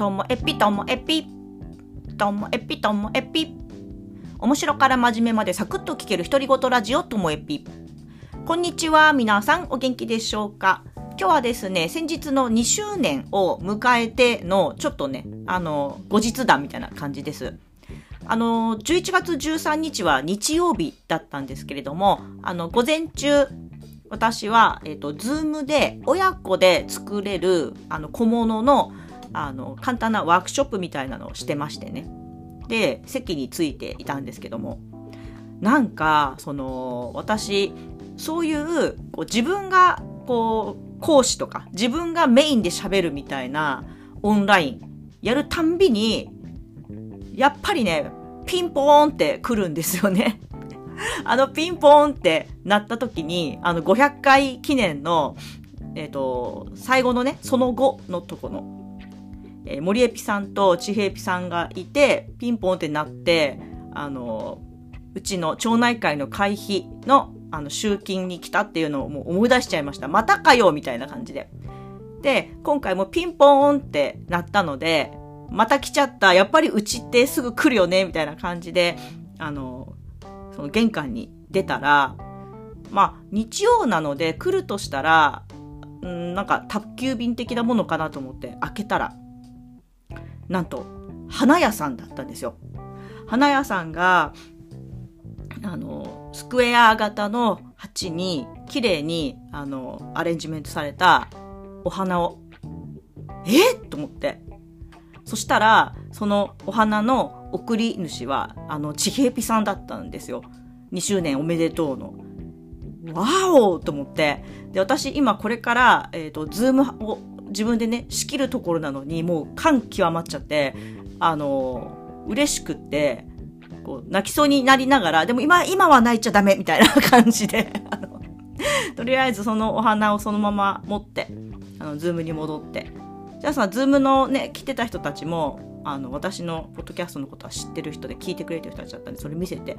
ともえぴともえぴともえぴともえぴ面白から真面目までサクッと聞ける独り言ラジオともえぴこんにちは皆さんお元気でしょうか？今日はですね先日の2周年を迎えてのちょっとねあの後日談みたいな感じです。あの11月13日は日曜日だったんですけれどもあの午前中私は、えっ、ー、と、ズームで親子で作れる、あの、小物の、あの、簡単なワークショップみたいなのをしてましてね。で、席についていたんですけども、なんか、その、私、そういう、こう自分が、こう、講師とか、自分がメインで喋るみたいなオンライン、やるたんびに、やっぱりね、ピンポーンって来るんですよね。あのピンポーンってなった時に、あの500回記念の、えっ、ー、と、最後のね、その後のとこの、えー、森エピさんと千平エピさんがいて、ピンポンってなって、あの、うちの町内会の会費の、あの、集金に来たっていうのをもう思い出しちゃいました。またかよみたいな感じで。で、今回もピンポーンってなったので、また来ちゃった。やっぱりうちってすぐ来るよねみたいな感じで、あの、その玄関に出たら、まあ、日曜なので来るとしたら、んなんか宅急便的なものかなと思って開けたら、なんと、花屋さんだったんですよ。花屋さんが、あの、スクエア型の鉢に、綺麗に、あの、アレンジメントされたお花を、え？と思って。そしたら、そのお花の送り主は、あの、ちへぴさんだったんですよ。2周年おめでとうの。わおと思って。で、私今これから、えっ、ー、と、ズームを自分でね、仕切るところなのに、もう感極まっちゃって、あの、嬉しくって、こう、泣きそうになりながら、でも今、今は泣いちゃダメみたいな感じで、あの、とりあえずそのお花をそのまま持って、あの、ズームに戻って、じゃあさ、ズームのね、来てた人たちも、あの私のポッドキャストのことは知ってる人で聞いてくれてる人たちだったんでそれ見せて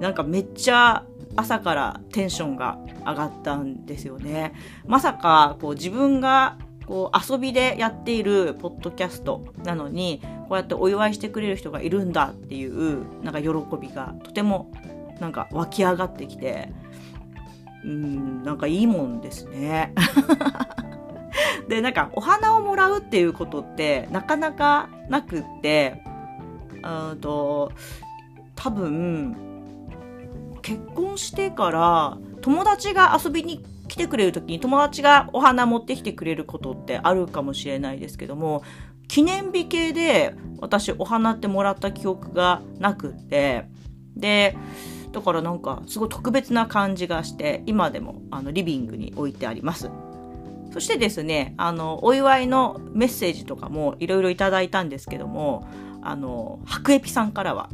なんかめっちゃ朝からテンションが上がったんですよね。まさかこう自分がこう遊びでやっているポッドキャストなのにこうやってお祝いしてくれる人がいるんだっていうなんか喜びがとてもなんか湧き上がってきてうんなんかいいもんですね。で、なんか、お花をもらうっていうことって、なかなかなくって、うんと、多分、結婚してから、友達が遊びに来てくれる時に友達がお花持ってきてくれることってあるかもしれないですけども、記念日系で私お花ってもらった記憶がなくって、で、だからなんかすごい特別な感じがして、今でもあのリビングに置いてあります。そしてですね、あの、お祝いのメッセージとかもいろいろいただいたんですけども、あの、白エピさんからは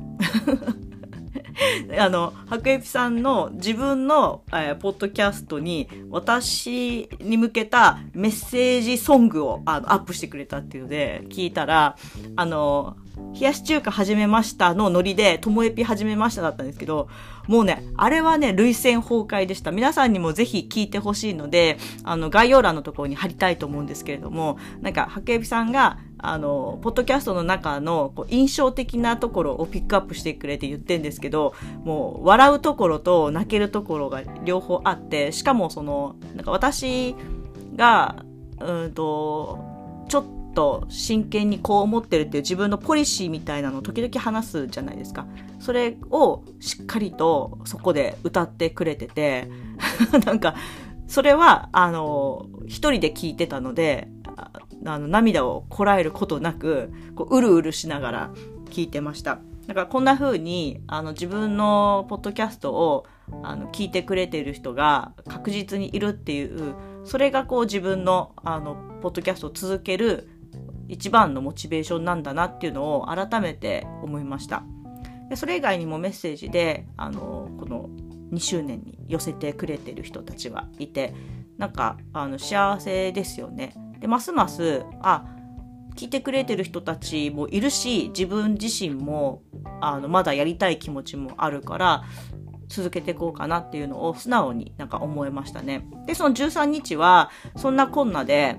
あの、白エピさんの自分の、えー、ポッドキャストに私に向けたメッセージソングをあのアップしてくれたっていうので聞いたら、あの、冷やし中華始めましたのノリで、ともえぴ始めましただったんですけど、もうね、あれはね、類線崩壊でした。皆さんにもぜひ聞いてほしいので、あの、概要欄のところに貼りたいと思うんですけれども、なんか、はけびさんが、あの、ポッドキャストの中のこう印象的なところをピックアップしてくれて言ってるんですけど、もう、笑うところと泣けるところが両方あって、しかもその、なんか私が、うんと、ちょっと真剣にこう思ってるっていう自分のポリシーみたいなのを時々話すじゃないですか。それをしっかりとそこで歌ってくれてて、なんか、それは、あの、一人で聞いてたので、あの、涙をこらえることなく、こう、うるうるしながら聞いてました。だからこんな風に、あの、自分のポッドキャストを、あの、聞いてくれている人が確実にいるっていう、それがこう自分の、あの、ポッドキャストを続ける一番のモチベーションなんだなっていうのを改めて思いました。それ以外にもメッセージで、あの、この2周年に寄せてくれてる人たちがいて、なんか、あの、幸せですよね。で、ますます、あ、聞いてくれてる人たちもいるし、自分自身も、あの、まだやりたい気持ちもあるから、続けていこうかなっていうのを素直になんか思いましたね。で、その13日は、そんなこんなで、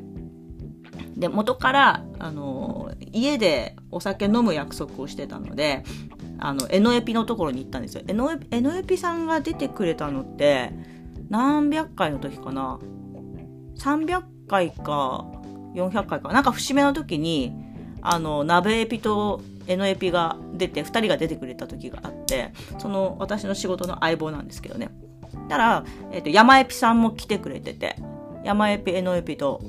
で、元から、あの、家でお酒飲む約束をしてたので、あの、エノエピのところに行ったんですよ。エノエ、エノエピさんが出てくれたのって、何百回の時かな ?300 回か、400回か。なんか節目の時に、あの、鍋エピとエノエピが出て、2人が出てくれた時があって、その私の仕事の相棒なんですけどね。たら、えっ、ー、と、山エピさんも来てくれてて、山エピ、エノエピと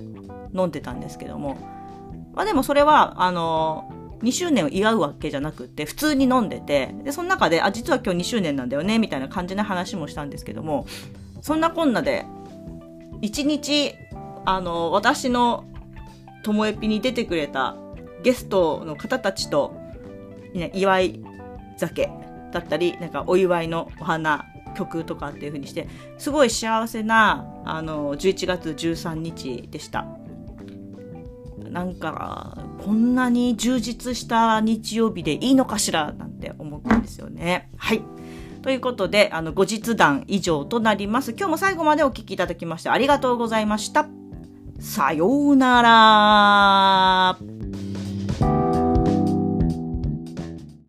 飲んでたんですけども、まあでもそれは、あの、2周年を祝うわけじゃなくって、普通に飲んでて、で、その中で、あ、実は今日2周年なんだよね、みたいな感じの話もしたんですけども、そんなこんなで、1日、あの、私のともえぴに出てくれたゲストの方たちと、祝い酒だったり、なんかお祝いのお花、曲とかっていう風にして、すごい幸せな、あの、11月13日でした。なんか、こんなに充実した日曜日でいいのかしらなんて思ったんですよね。はい。ということで、あの、後日談以上となります。今日も最後までお聴きいただきましてありがとうございました。さようなら。